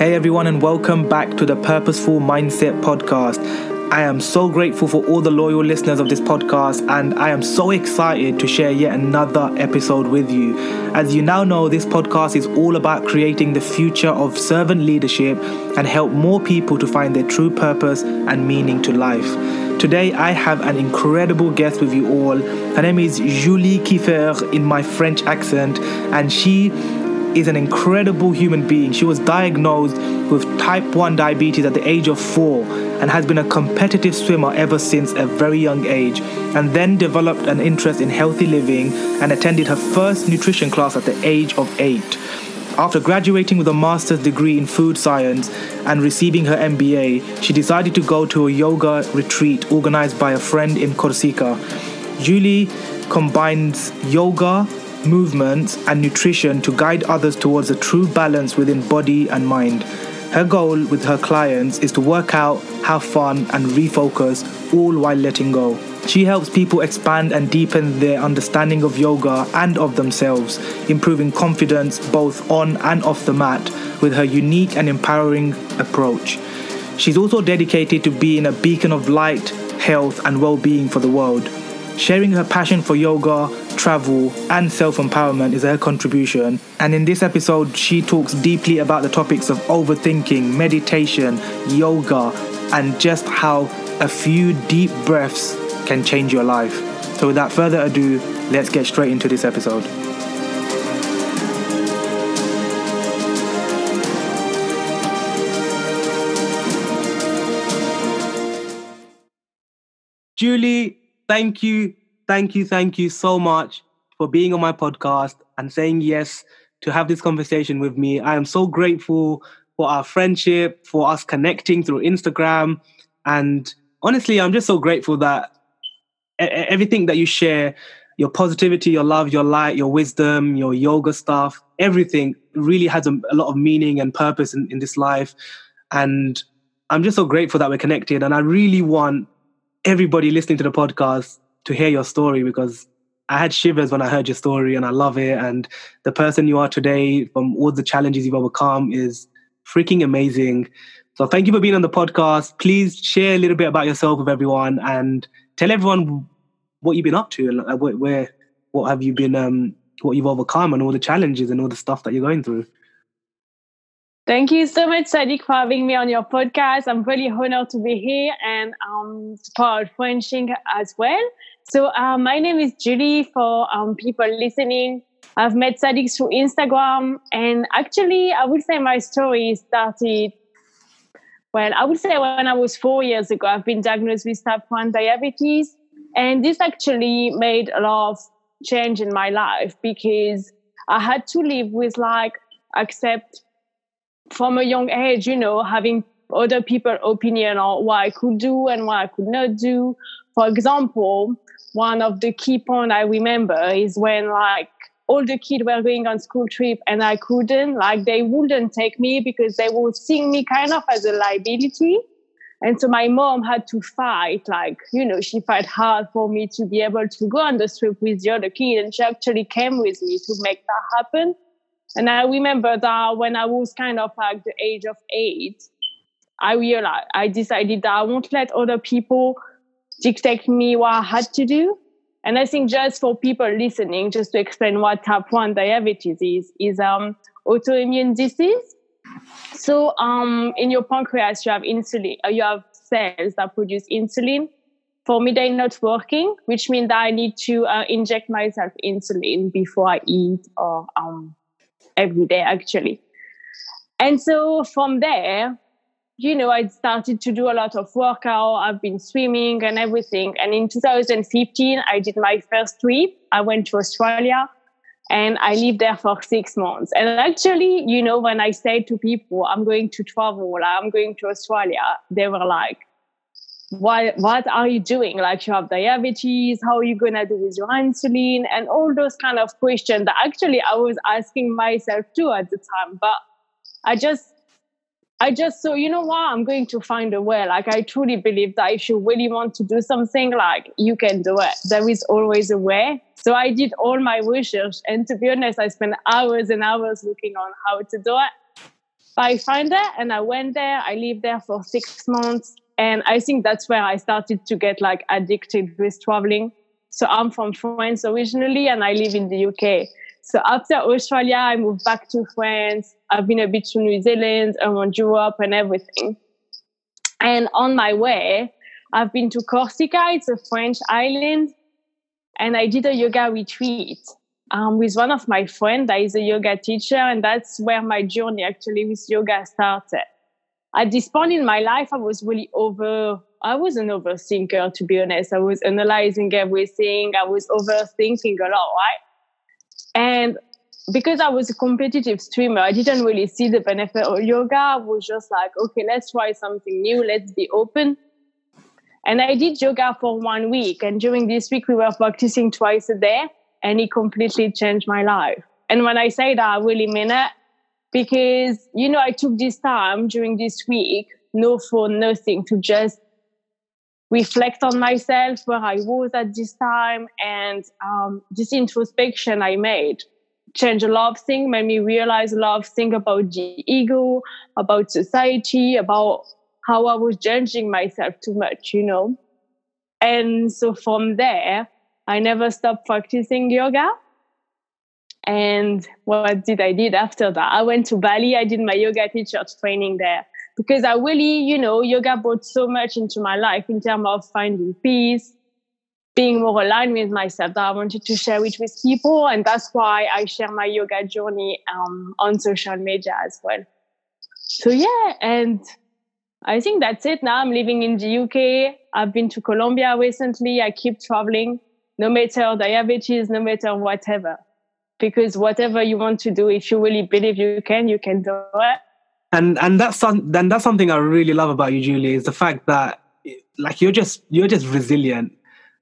Hey everyone, and welcome back to the Purposeful Mindset Podcast. I am so grateful for all the loyal listeners of this podcast, and I am so excited to share yet another episode with you. As you now know, this podcast is all about creating the future of servant leadership and help more people to find their true purpose and meaning to life. Today, I have an incredible guest with you all. Her name is Julie Kiefer in my French accent, and she is an incredible human being. She was diagnosed with type 1 diabetes at the age of four and has been a competitive swimmer ever since a very young age, and then developed an interest in healthy living and attended her first nutrition class at the age of eight. After graduating with a master's degree in food science and receiving her MBA, she decided to go to a yoga retreat organized by a friend in Corsica. Julie combines yoga, movements, and nutrition to guide others towards a true balance within body and mind. Her goal with her clients is to work out, have fun, and refocus, all while letting go. She helps people expand and deepen their understanding of yoga and of themselves, improving confidence both on and off the mat with her unique and empowering approach. She's also dedicated to being a beacon of light, health, and well being for the world. Sharing her passion for yoga, travel, and self empowerment is her contribution. And in this episode, she talks deeply about the topics of overthinking, meditation, yoga, and just how a few deep breaths can change your life. So, without further ado, let's get straight into this episode. Julie, thank you, thank you, thank you so much for being on my podcast and saying yes to have this conversation with me. I am so grateful for our friendship, for us connecting through Instagram. And honestly, I'm just so grateful that everything that you share, your positivity, your love, your light, your wisdom, your yoga stuff, everything really has a, a lot of meaning and purpose in, in this life. And I'm just so grateful that we're connected. And I really want everybody listening to the podcast to hear your story because I had shivers when I heard your story and I love it. And the person you are today, from all the challenges you've overcome, is freaking amazing. So thank you for being on the podcast. Please share a little bit about yourself with everyone and tell everyone what you've been up to and where, where what have you been, um, what you've overcome and all the challenges and all the stuff that you're going through. Thank you so much, Sadiq, for having me on your podcast. I'm really honored to be here and um, of Frenching as well. So, uh, my name is Julie for um, people listening. I've met Sadiq through Instagram, and actually, I would say my story started. Well, I would say when I was four years ago, I've been diagnosed with type 1 diabetes. And this actually made a lot of change in my life because I had to live with like accept from a young age, you know, having other people opinion on what I could do and what I could not do. For example, one of the key point I remember is when like all the kids were going on school trip and I couldn't, like they wouldn't take me because they would see me kind of as a liability. And so my mom had to fight, like, you know, she fight hard for me to be able to go on the trip with the other kid. And she actually came with me to make that happen. And I remember that when I was kind of like the age of eight, I realized I decided that I won't let other people dictate me what I had to do. And I think just for people listening, just to explain what type 1 diabetes is, is um, autoimmune disease. So um, in your pancreas, you have insulin, uh, you have cells that produce insulin. For me, they're not working, which means that I need to uh, inject myself insulin before I eat or um, every day actually. And so from there, you know, I started to do a lot of workout. I've been swimming and everything. And in 2015, I did my first trip. I went to Australia and I lived there for six months. And actually, you know, when I said to people, I'm going to travel, I'm going to Australia, they were like, what what are you doing like you have diabetes how are you going to do with your insulin and all those kind of questions that actually i was asking myself too at the time but i just i just so you know what i'm going to find a way like i truly believe that if you really want to do something like you can do it there is always a way so i did all my research and to be honest i spent hours and hours looking on how to do it But I find it and I went there. I lived there for six months. And I think that's where I started to get like addicted with traveling. So I'm from France originally and I live in the UK. So after Australia, I moved back to France. I've been a bit to New Zealand, around Europe and everything. And on my way, I've been to Corsica. It's a French island. And I did a yoga retreat um, with one of my friends that is a yoga teacher. And that's where my journey actually with yoga started. At this point in my life, I was really over, I was an overthinker, to be honest. I was analyzing everything. I was overthinking a lot, right? And because I was a competitive swimmer, I didn't really see the benefit of yoga. I was just like, okay, let's try something new. Let's be open. And I did yoga for one week. And during this week, we were practicing twice a day, and it completely changed my life. And when I say that, I really mean it because, you know, I took this time during this week, no for nothing, to just reflect on myself, where I was at this time, and um, this introspection I made changed a lot of things, made me realize a lot of things about the ego, about society, about how I was judging myself too much, you know. And so from there, I never stopped practicing yoga. And what did I did after that? I went to Bali. I did my yoga teacher training there because I really, you know, yoga brought so much into my life in terms of finding peace, being more aligned with myself that I wanted to share it with people. And that's why I share my yoga journey um, on social media as well. So yeah, and I think that's it now. I'm living in the UK. I've been to Colombia recently. I keep traveling, no matter diabetes, no matter whatever. Because whatever you want to do, if you really believe you can, you can do it. And and that's some, then that's something I really love about you, Julie, is the fact that like you're just you're just resilient.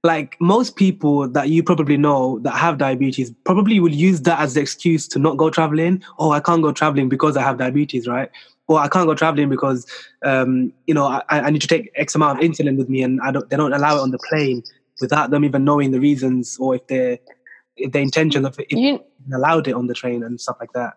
Like most people that you probably know that have diabetes probably will use that as the excuse to not go traveling. Oh, I can't go traveling because I have diabetes, right? or I can't go traveling because um, you know I, I, need to take X amount of insulin with me, and I don't, they don't allow it on the plane without them even knowing the reasons or if they if the intention of it you, allowed it on the train and stuff like that.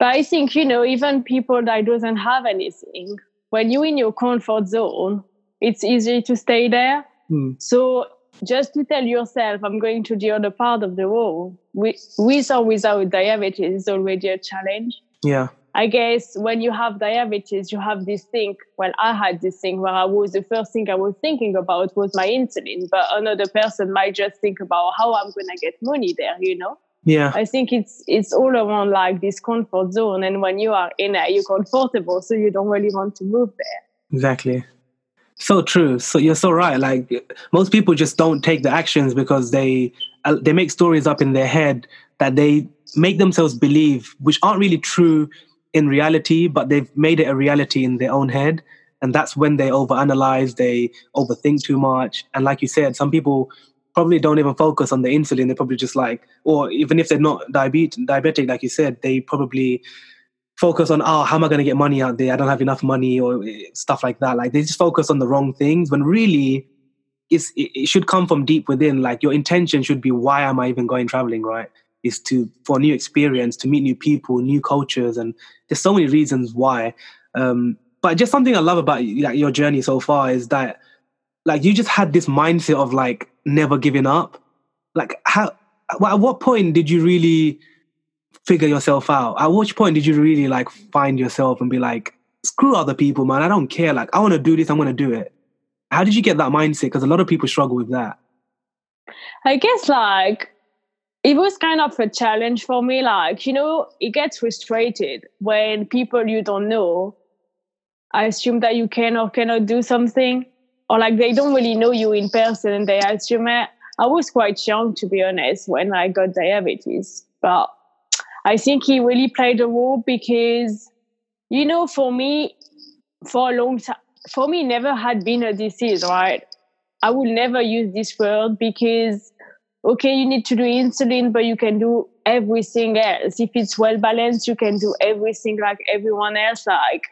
But I think you know even people that doesn't have anything, when you're in your comfort zone, it's easy to stay there. Hmm. So just to tell yourself, I'm going to the other part of the world, with, with or without diabetes is already a challenge. Yeah. I guess when you have diabetes, you have this thing. Well, I had this thing where I was the first thing I was thinking about was my insulin, but another person might just think about how I'm going to get money there, you know? Yeah. I think it's it's all around like this comfort zone. And when you are in it, you're comfortable, so you don't really want to move there. Exactly. So true. So you're so right. Like most people just don't take the actions because they uh, they make stories up in their head that they make themselves believe, which aren't really true in reality, but they've made it a reality in their own head. And that's when they overanalyze, they overthink too much. And like you said, some people probably don't even focus on the insulin. They're probably just like, or even if they're not diabetic, diabetic, like you said, they probably focus on, oh, how am I going to get money out there? I don't have enough money or eh, stuff like that. Like they just focus on the wrong things when really it's, it should come from deep within. Like your intention should be, why am I even going traveling, right? is to for a new experience, to meet new people, new cultures, and there's so many reasons why. Um, but just something I love about like, your journey so far is that like you just had this mindset of like never giving up. Like how at what point did you really figure yourself out? At which point did you really like find yourself and be like, screw other people, man. I don't care. Like I want to do this. I'm going to do it. How did you get that mindset? Because a lot of people struggle with that. I guess like it was kind of a challenge for me. Like, you know, it gets frustrated when people you don't know I assume that you can or cannot do something, or like they don't really know you in person and they assume. I was quite young, to be honest, when I got diabetes. But I think he really played a role because, you know, for me, for a long time, for me, never had been a disease, right? I will never use this word because okay, you need to do insulin, but you can do everything else. If it's well balanced, you can do everything like everyone else like.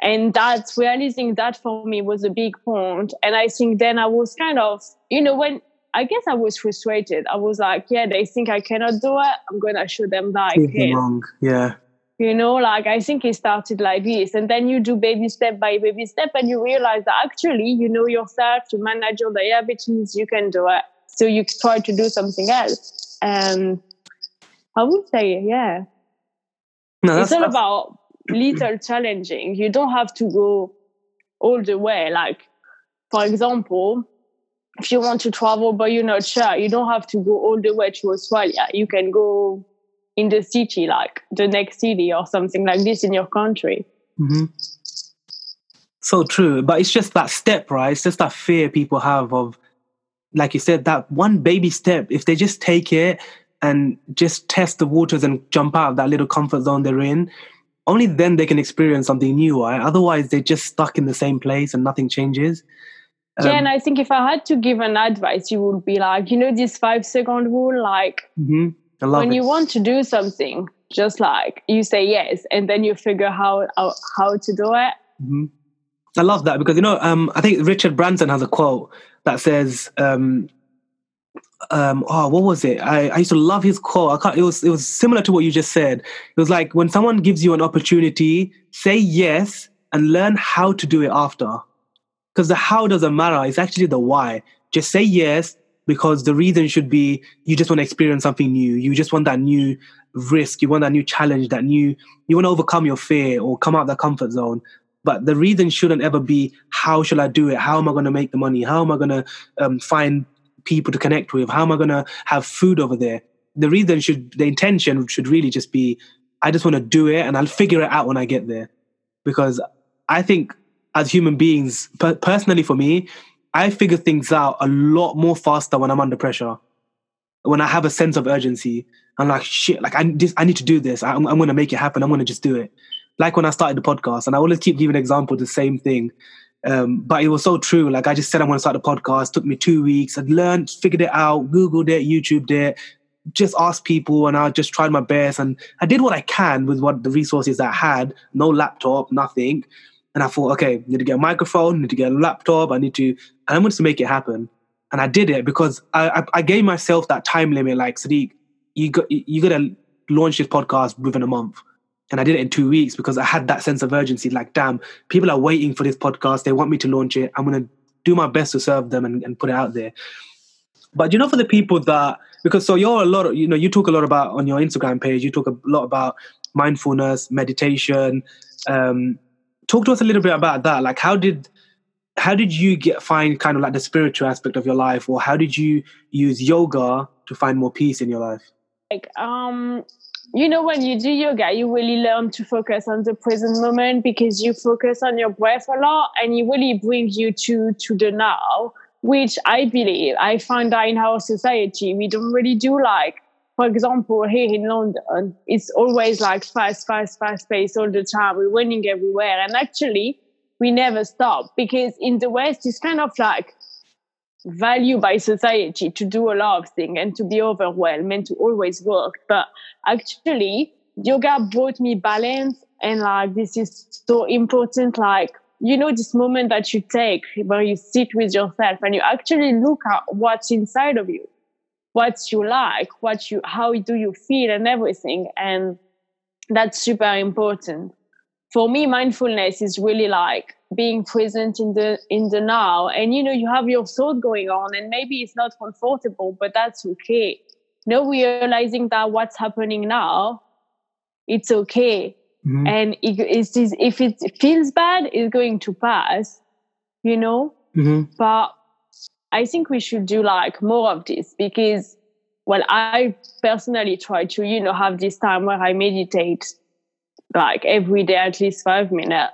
And that's realizing that for me was a big. And I think then I was kind of, you know, when I guess I was frustrated. I was like, yeah, they think I cannot do it. I'm gonna show them that I can. Wrong. Yeah. You know, like I think it started like this. And then you do baby step by baby step and you realize that actually you know yourself to manage your diabetes, you can do it. So you try to do something else. And I would say, yeah. No, it's all about little challenging. You don't have to go all the way. Like, for example, if you want to travel but you're not sure, you don't have to go all the way to Australia. You can go in the city, like the next city or something like this in your country. Mm-hmm. So true. But it's just that step, right? It's just that fear people have of, like you said, that one baby step. If they just take it and just test the waters and jump out of that little comfort zone they're in, only then they can experience something new, right? Otherwise, they're just stuck in the same place and nothing changes. Um, yeah, and I think if I had to give an advice, you would be like, you know, this five second rule, like mm-hmm. when it. you want to do something, just like you say yes, and then you figure how how, how to do it. Mm-hmm. I love that because you know, um, I think Richard Branson has a quote that says, um, um, oh, what was it? I, I used to love his quote. I can't, it was it was similar to what you just said. It was like when someone gives you an opportunity, say yes and learn how to do it after. Because the how doesn't matter. It's actually the why. Just say yes because the reason should be you just want to experience something new. You just want that new risk. You want that new challenge. That new you want to overcome your fear or come out of the comfort zone. But the reason shouldn't ever be how should I do it? How am I going to make the money? How am I going to um, find people to connect with? How am I going to have food over there? The reason should, the intention should really just be, I just want to do it and I'll figure it out when I get there. Because I think as human beings, per- personally for me, I figure things out a lot more faster when I'm under pressure. When I have a sense of urgency, I'm like, shit, like I, just, I need to do this. I'm, I'm going to make it happen. I'm going to just do it. Like when I started the podcast, and I always keep giving example the same thing. Um, but it was so true. Like I just said, I want to start the podcast. Took me two weeks. I'd learned, figured it out, Googled it, YouTubed it, just asked people, and I just tried my best. And I did what I can with what the resources I had. No laptop, nothing. And I thought, okay, I need to get a microphone, need to get a laptop. I need to, and I wanted to make it happen. And I did it because I, I, I gave myself that time limit. Like Sadiq, you got you got to launch this podcast within a month and I did it in two weeks because I had that sense of urgency. Like, damn, people are waiting for this podcast. They want me to launch it. I'm going to do my best to serve them and, and put it out there. But you know, for the people that because so you're a lot of you know you talk a lot about on your Instagram page. You talk a lot about mindfulness, meditation. Um, talk to us a little bit about that. Like, how did how did you get find kind of like the spiritual aspect of your life, or how did you use yoga to find more peace in your life? Like, um, you know when you do yoga you really learn to focus on the present moment because you focus on your breath a lot and it really brings you to to the now which i believe i find that in our society we don't really do like for example here in london it's always like fast fast fast pace all the time we're running everywhere. And actually we never stop because in the west it's kind of like value by society to do a lot of things and to be overwhelmed and to always work. But actually, yoga brought me balance and like this is so important. Like, you know, this moment that you take where you sit with yourself and you actually look at what's inside of you, what you like, what you, how do you feel and everything. And that's super important. For me, mindfulness is really like being present in the in the now. And you know you have your thought going on and maybe it's not comfortable but that's okay. No realizing that what's happening now it's okay. Mm-hmm. and it, it's, if it feels bad it's going to pass you know? Mm-hmm. but i think we should do like more of this because well i personally try to you know have this time where i meditate like every day at least five minutes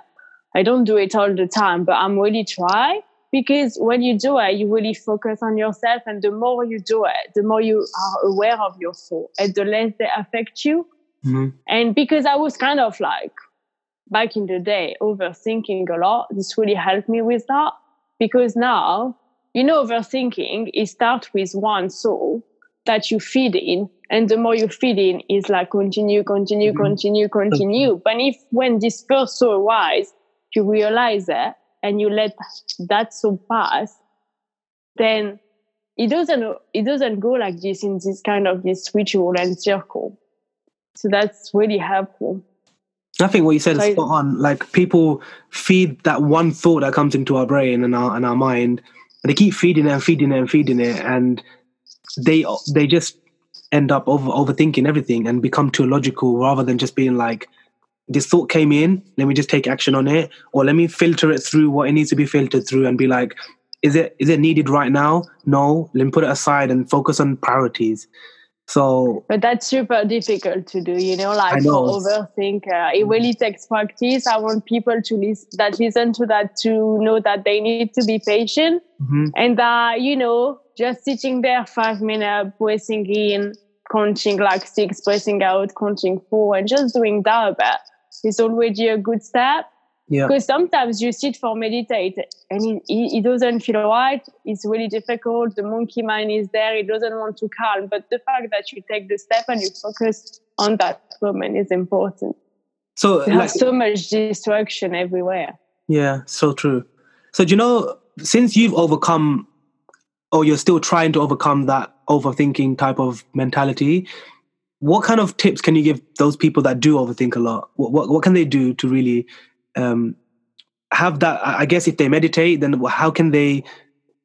I don't do it all the time, but I'm really try because when you do it, you really focus on yourself. And the more you do it, the more you are aware of your thoughts and the less they affect you. Mm-hmm. And because I was kind of like back in the day overthinking a lot, this really helped me with that. Because now, you know, overthinking, it starts with one soul that you feed in. And the more you feed in is like continue, continue, mm-hmm. continue, continue. But if when this first soul arises, you realize that and you let that so pass, then it doesn't it doesn't go like this in this kind of this ritual and circle. So that's really helpful. I think what you said is spot on. Like people feed that one thought that comes into our brain and our and our mind, and they keep feeding it and feeding it and feeding it, and they they just end up over overthinking everything and become too logical rather than just being like, this thought came in, let me just take action on it, or let me filter it through what it needs to be filtered through and be like, is it is it needed right now? No, let me put it aside and focus on priorities. So, but that's super difficult to do, you know, like know. for overthinker. It really takes practice. I want people to listen that listen to that to know that they need to be patient mm-hmm. and that, you know, just sitting there five minutes, breathing in, counting like six, pressing out, counting four, and just doing that but is already a good step. Yeah. Because sometimes you sit for meditate and it, it, doesn't feel right. It's really difficult. The monkey mind is there. It doesn't want to calm. But the fact that you take the step and you focus on that moment is important. So there's like, so much distraction everywhere. Yeah, so true. So do you know since you've overcome or you're still trying to overcome that overthinking type of mentality, what kind of tips can you give those people that do overthink a lot? What what, what can they do to really um, have that i guess if they meditate then how can they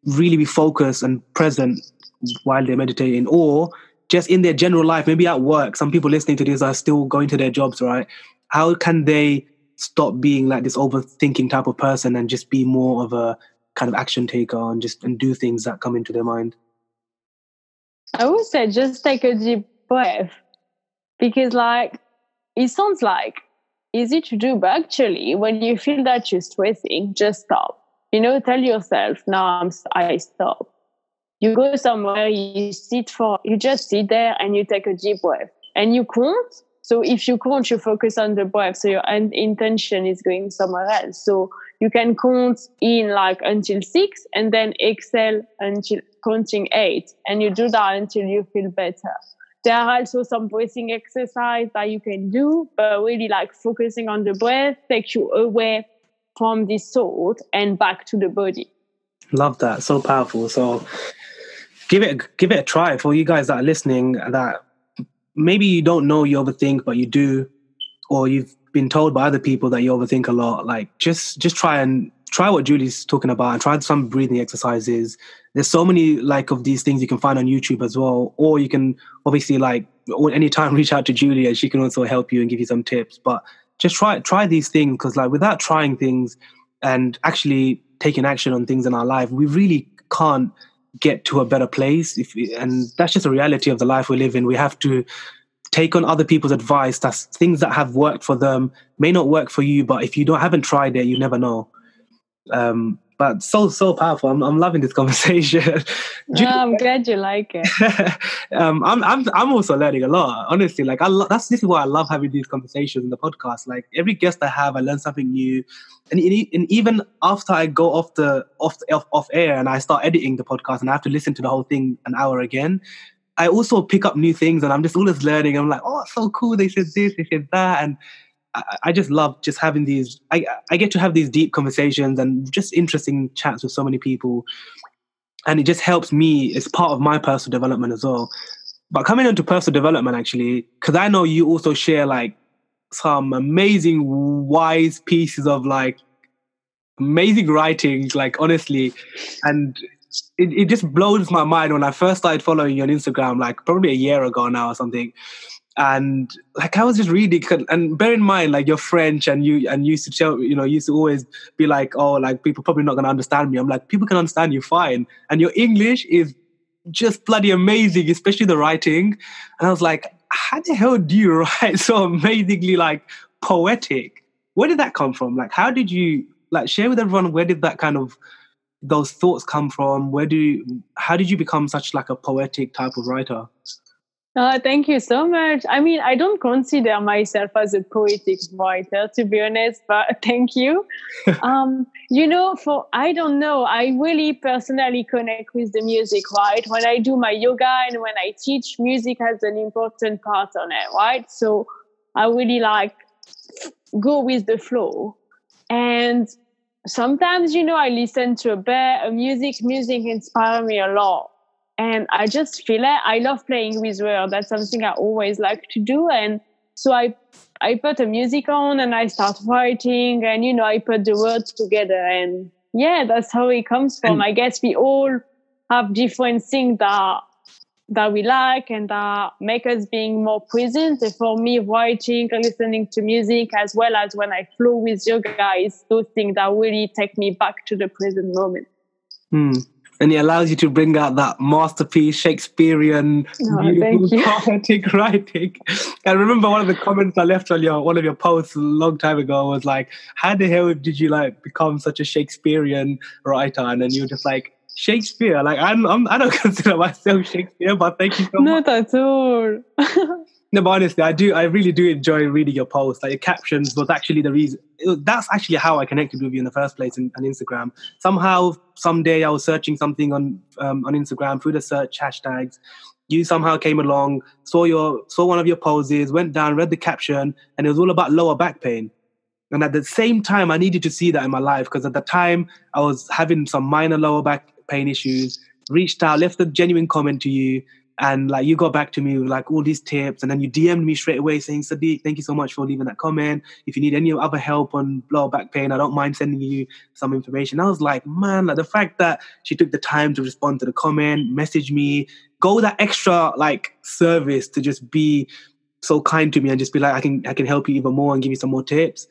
really be focused and present while they're meditating or just in their general life maybe at work some people listening to this are still going to their jobs right how can they stop being like this overthinking type of person and just be more of a kind of action taker and just and do things that come into their mind i would say just take a deep breath because like it sounds like easy to do, but actually, when you feel that you're stressing, just stop. You know, tell yourself, now I'm, I stop. You go somewhere, you sit for, you just sit there and you take a deep breath and you count. So if you count, you focus on the breath. So your intention is going somewhere else. So you can count in like until six and then exhale until counting eight. And you do that until you feel better there are also some breathing exercise that you can do, but really like focusing on the breath takes you away from the thought and back to the body. Love that. So powerful. So give it give it a try for you guys that are listening that maybe you don't know you overthink, but you do, or you've been told by other people that you overthink a lot. Like just just try and try what Julie's talking about and try some breathing exercises. There's so many like of these things you can find on YouTube as well, or you can obviously like anytime reach out to Julie and she can also help you and give you some tips. But just try try these things because like without trying things and actually taking action on things in our life, we really can't get to a better place. If and that's just a reality of the life we live in. We have to take on other people's advice. That's things that have worked for them may not work for you, but if you don't haven't tried it, you never know. Um, but so so powerful. I'm I'm loving this conversation. you, I'm glad you like it. um, I'm I'm I'm also learning a lot. Honestly, like I lo- that's this is why I love having these conversations in the podcast. Like every guest I have, I learn something new, and and even after I go off the off the, off, off air and I start editing the podcast and I have to listen to the whole thing an hour again. I also pick up new things and I'm just always learning. I'm like, oh, so cool. They said this, they said that, and I, just love just having these. I I get to have these deep conversations and just interesting chats with so many people, and it just helps me. It's part of my personal development as well. But coming into personal development, actually, because I know you also share like some amazing wise pieces of like amazing writings like honestly and it, it just blows my mind when i first started following you on instagram like probably a year ago now or something and like I was just reading, and bear in mind, like you're French, and you and you used to tell, you know, used to always be like, oh, like people probably not gonna understand me. I'm like, people can understand you fine, and your English is just bloody amazing, especially the writing. And I was like, how the hell do you write so amazingly like poetic? Where did that come from? Like, how did you like share with everyone? Where did that kind of those thoughts come from? Where do you, how did you become such like a poetic type of writer? Oh, thank you so much. I mean, I don't consider myself as a poetic writer, to be honest, but thank you. um, you know, for I don't know, I really personally connect with the music, right? When I do my yoga and when I teach, music has an important part on it, right? So I really like go with the flow. And sometimes, you know, I listen to a bit of music. Music inspire me a lot and I just feel it. I love playing with words. That's something I always like to do. And so I I put a music on and I start writing and you know I put the words together and yeah, that's how it comes from. And I guess we all have different things that that we like and that make us being more present. And for me, writing, and listening to music, as well as when I flow with yoga, is those things that really take me back to the present moment. Hmm and it allows you to bring out that masterpiece Shakespearean oh, poetic writing. I remember one of the comments I left on your one of your posts a long time ago was like, "How the hell did you like become such a Shakespearean writer?" And then you were just like, "Shakespeare." Like I'm, I'm I don't consider myself Shakespeare, but thank you so Not much. Not at all. No, but honestly, I do. I really do enjoy reading your posts. Like your captions was actually the reason. That's actually how I connected with you in the first place on Instagram. Somehow, someday, I was searching something on um, on Instagram through the search hashtags. You somehow came along, saw your saw one of your poses, went down, read the caption, and it was all about lower back pain. And at the same time, I needed to see that in my life because at the time I was having some minor lower back pain issues. Reached out, left a genuine comment to you, and like you got back to me with like all these tips and then you DM'd me straight away saying, Sadiq, thank you so much for leaving that comment. If you need any other help on lower back pain, I don't mind sending you some information. I was like, man, like the fact that she took the time to respond to the comment, message me, go that extra like service to just be so kind to me and just be like, I can I can help you even more and give you some more tips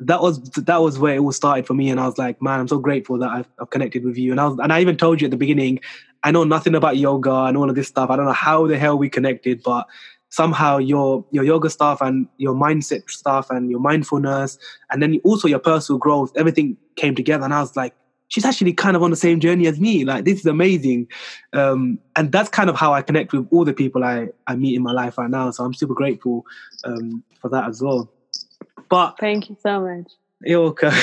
that was that was where it all started for me and i was like man i'm so grateful that I've, I've, connected with you and i was and i even told you at the beginning i know nothing about yoga and all of this stuff i don't know how the hell we connected but somehow your your yoga stuff and your mindset stuff and your mindfulness and then also your personal growth everything came together and i was like she's actually kind of on the same journey as me like this is amazing um, and that's kind of how i connect with all the people i i meet in my life right now so i'm super grateful um, for that as well but thank you so much. You're welcome.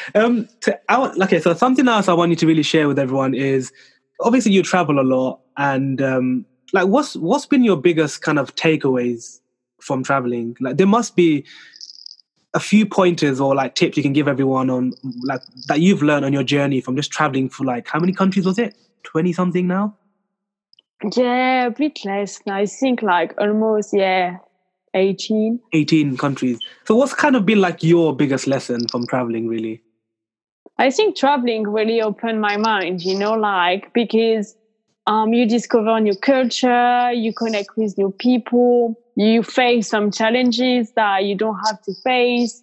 um, to, I, okay, so something else I want you to really share with everyone is obviously you travel a lot, and um, like what's what's been your biggest kind of takeaways from traveling? Like there must be a few pointers or like tips you can give everyone on like that you've learned on your journey from just traveling for like how many countries was it? Twenty something now. Yeah, a bit less. I think like almost yeah 18 18 countries so what's kind of been like your biggest lesson from traveling really i think traveling really opened my mind you know like because um, you discover new culture you connect with new people you face some challenges that you don't have to face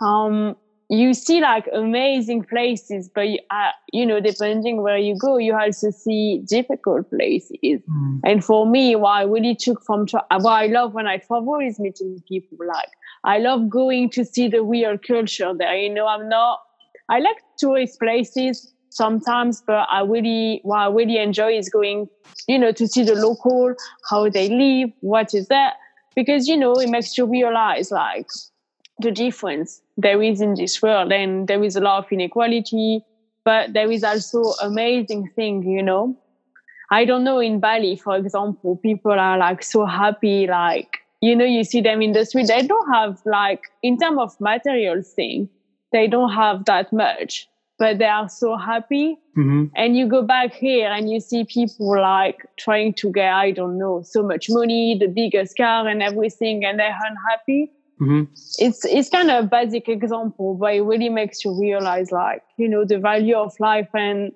um, you see like amazing places, but uh, you know, depending where you go, you also see difficult places. Mm. And for me, what I really took from tra- what I love when I travel is meeting people. Like I love going to see the real culture there. You know, I'm not. I like tourist places sometimes, but I really what I really enjoy is going, you know, to see the local, how they live, what is that, because you know, it makes you realize like the difference there is in this world and there is a lot of inequality but there is also amazing thing you know. I don't know in bali for example people are like so happy like you know you see them in the street they don't have like in terms of material thing they don't have that much but they are so happy mm-hmm. and you go back here and you see people like trying to get i don't know so much money the biggest car and everything and they're unhappy Mm-hmm. It's it's kind of a basic example, but it really makes you realize, like you know, the value of life and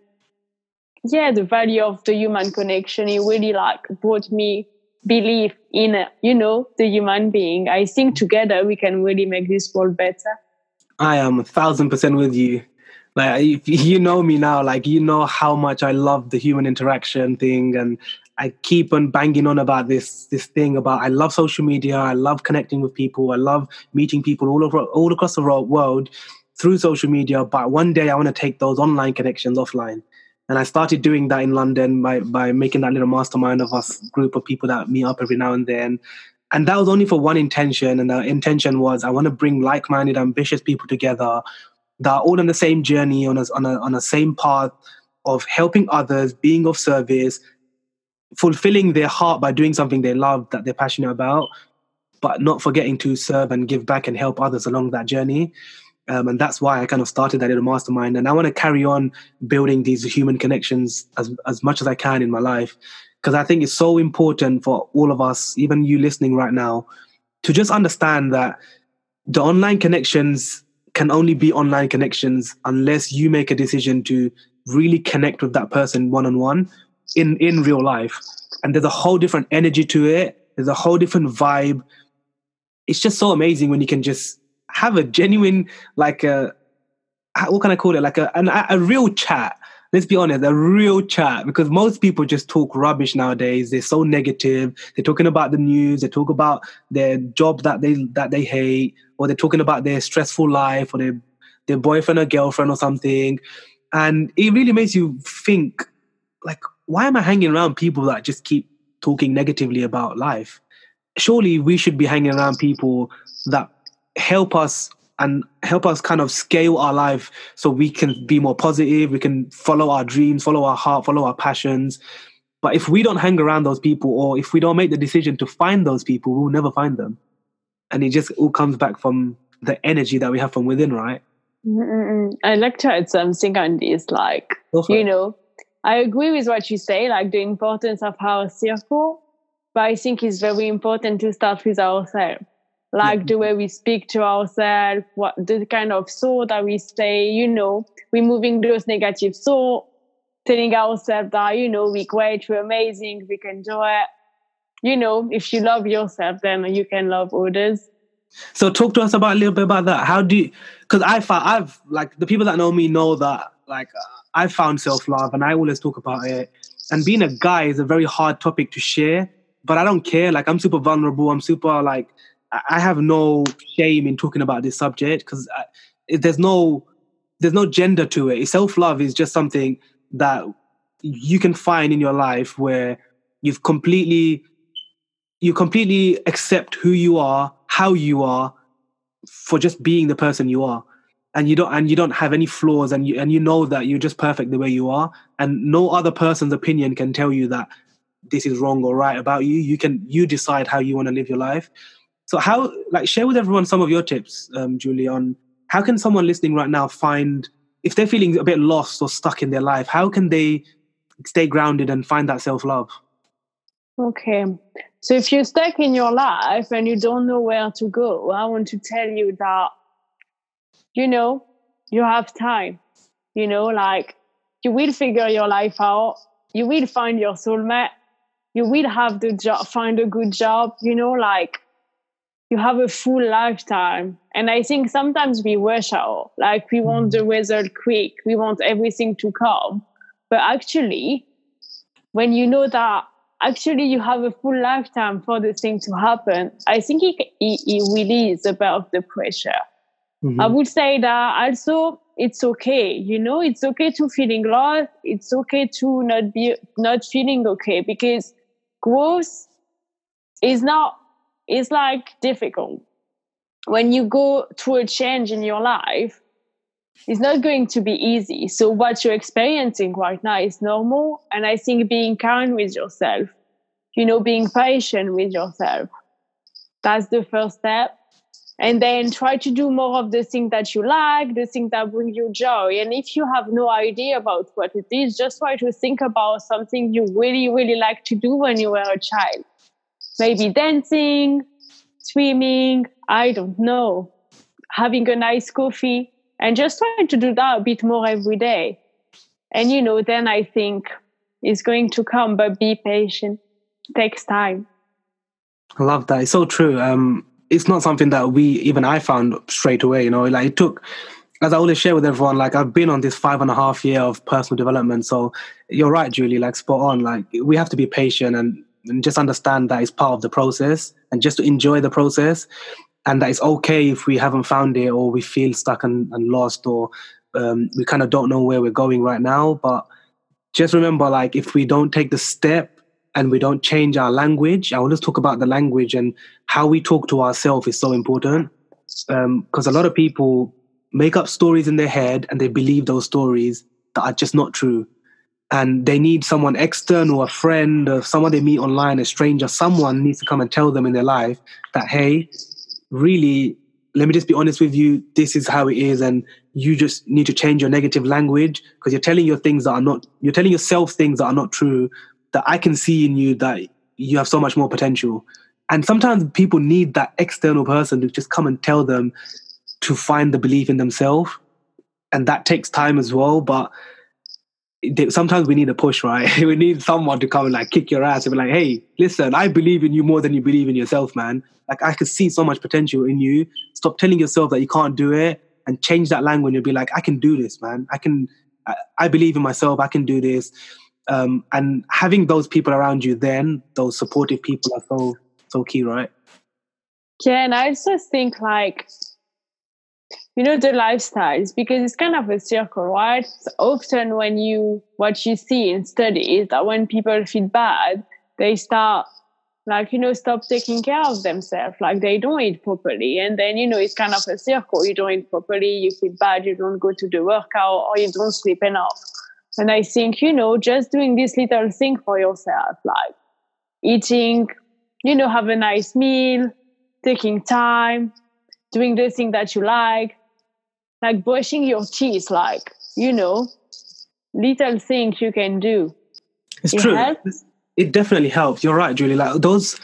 yeah, the value of the human connection. It really like brought me belief in you know the human being. I think together we can really make this world better. I am a thousand percent with you. Like if you know me now, like you know how much I love the human interaction thing and I keep on banging on about this this thing about I love social media, I love connecting with people, I love meeting people all over all across the world through social media. But one day I want to take those online connections offline, and I started doing that in London by by making that little mastermind of us group of people that meet up every now and then. And that was only for one intention, and the intention was I want to bring like-minded, ambitious people together that are all on the same journey, on a, on a, on a same path of helping others, being of service, fulfilling their heart by doing something they love that they're passionate about, but not forgetting to serve and give back and help others along that journey. Um, and that's why I kind of started that little mastermind. And I want to carry on building these human connections as, as much as I can in my life. Because I think it's so important for all of us, even you listening right now, to just understand that the online connections can only be online connections unless you make a decision to really connect with that person one on one in in real life. And there's a whole different energy to it. There's a whole different vibe. It's just so amazing when you can just have a genuine like a what can i call it? Like a an, a real chat let's be honest, a real chat because most people just talk rubbish nowadays. They're so negative. They're talking about the news. They talk about their job that they that they hate, or they're talking about their stressful life, or their their boyfriend or girlfriend or something. And it really makes you think, like, why am I hanging around people that just keep talking negatively about life? Surely we should be hanging around people that help us and help us kind of scale our life so we can be more positive we can follow our dreams follow our heart follow our passions. But if we don't hang around those people or if we don't make the decision to find those people we'll never find them. And it just all comes back from the energy that we have from within right? Mm-mm. i like to add something on this like you know i agree with what you say like the importance of our circle but i think it's very important to start with ourselves like yeah. the way we speak to ourselves, what the kind of thought that we say, you know, removing those negative thoughts, telling ourselves that, you know, we're great, we're amazing, we can do it. You know, if you love yourself, then you can love others. So talk to us about a little bit about that. How do you, because I found, I've, like, the people that know me know that, like, uh, I found self-love and I always talk about it. And being a guy is a very hard topic to share, but I don't care. Like, I'm super vulnerable. I'm super, like, I have no shame in talking about this subject because there's no there's no gender to it. Self love is just something that you can find in your life where you've completely you completely accept who you are, how you are, for just being the person you are, and you don't and you don't have any flaws, and you and you know that you're just perfect the way you are, and no other person's opinion can tell you that this is wrong or right about you. You can you decide how you want to live your life. So how like share with everyone some of your tips, um, Julie, on how can someone listening right now find if they're feeling a bit lost or stuck in their life, how can they stay grounded and find that self love? Okay. So if you're stuck in your life and you don't know where to go, I want to tell you that, you know, you have time. You know, like you will figure your life out. You will find your soulmate. You will have the job, find a good job. You know, like you have a full lifetime. And I think sometimes we rush out, like we want the result quick, we want everything to come. But actually, when you know that actually you have a full lifetime for the thing to happen, I think it, it, it relieves a bit of the pressure. Mm-hmm. I would say that also it's okay, you know, it's okay to feeling lost. It's okay to not be not feeling okay because growth is not is like difficult. When you go through a change in your life, it's not going to be easy. So what you're experiencing right now is normal. And I think being kind with yourself, you know, being patient with yourself, that's the first step. And then try to do more of the things that you like, the things that bring you joy. And if you have no idea about what it is, just try to think about something you really, really like to do when you were a child maybe dancing, swimming, I don't know, having a nice coffee, and just trying to do that a bit more every day. And, you know, then I think it's going to come, but be patient. It takes time. I love that. It's so true. Um, it's not something that we, even I found straight away, you know, like it took, as I always share with everyone, like I've been on this five and a half year of personal development. So you're right, Julie, like spot on. Like we have to be patient and and just understand that it's part of the process and just to enjoy the process and that it's okay if we haven't found it or we feel stuck and, and lost or um, we kind of don't know where we're going right now. But just remember like if we don't take the step and we don't change our language i always talk about the language and how we talk to ourselves is so important. Because um, a lot of people make up stories in their head and they believe those stories that are just not true and they need someone external, a friend, or someone they meet online, a stranger, someone needs to come and tell them in their life that, hey, really, let me just be honest with you, this is how it is, and you just need to change your negative language because you're telling your things that are not, you're telling yourself things that are not true, that I can see in you that you have so much more potential. And sometimes people need that external person to just come and tell them to find the belief in themselves. And that takes time as well. But sometimes we need a push, right? we need someone to come and like kick your ass and be like, hey, listen, I believe in you more than you believe in yourself, man. Like I could see so much potential in you. Stop telling yourself that you can't do it and change that language and you'll be like, I can do this, man. I can, I, I believe in myself. I can do this. Um, and having those people around you, then those supportive people are so so key, right? Yeah, and I also think like you know the lifestyles because it's kind of a circle right? So often when you what you see in studies that when people feel bad they start like you know stop taking care of themselves like they don't eat properly. And then you know it's kind of a circle. You don't eat properly you feel bad you don't go to the workout or you don't sleep enough. And i think you know just doing this little thing for yourself like eating you know have a nice meal taking time doing the thing that you like like brushing your teeth like you know little things you can do it's it true helps it definitely helps. You're right, Julie. Like those,